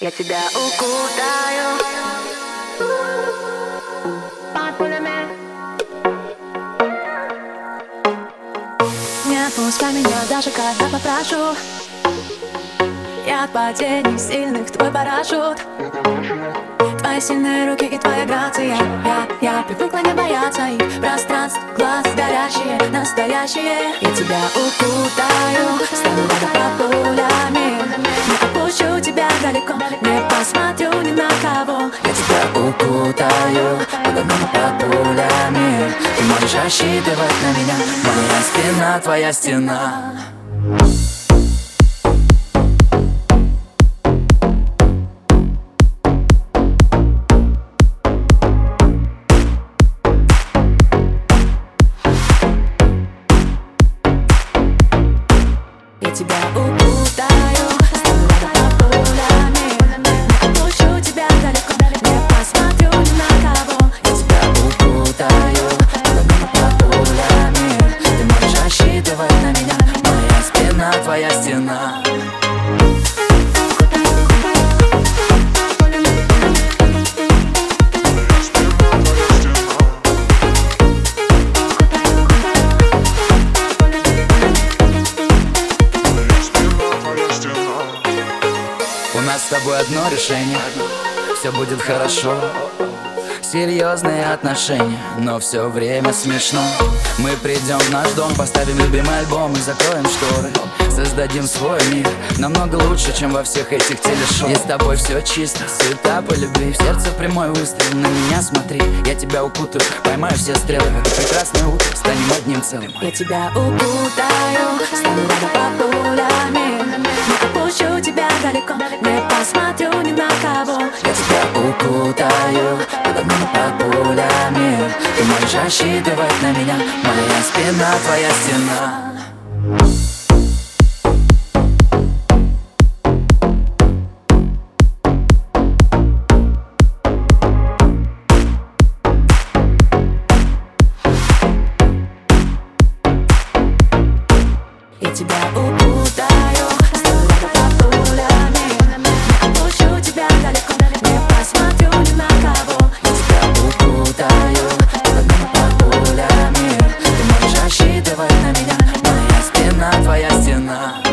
Я тебя укутаю. Не отпускай меня даже когда попрошу. Я от падений сильных твой парашют. Твои сильные руки и твоя грация. Я, я привыкла не бояться их. Пространств, глаз горящие, настоящие. Я тебя укутаю, стану рядом под пулями. Не отпущу тебя далеко, не посмотрю ни на кого. Я тебя укутаю, под под пулями. Ты можешь рассчитывать на меня. Моя спина, твоя стена. Я тебя укутаю твоя стена. У нас с тобой одно решение. Все будет хорошо. Серьезные отношения, но все время смешно. Мы придем в наш дом, поставим любимый альбом и закроем шторы Создадим свой мир, намного лучше, чем во всех этих телешоу. И с тобой все чисто, суета по любви. В сердце прямой выстрел, на меня смотри. Я тебя укутаю, поймаю все стрелы. В это прекрасное утро станем одним целым. Я тебя укутаю. Стану пулями. Не отпущу тебя далеко. Не посмотрю ни на кого. Я тебя укутаю. Под огнем и под пулями. Ты можешь рассчитывать на меня. Моя спина, твоя стена 나.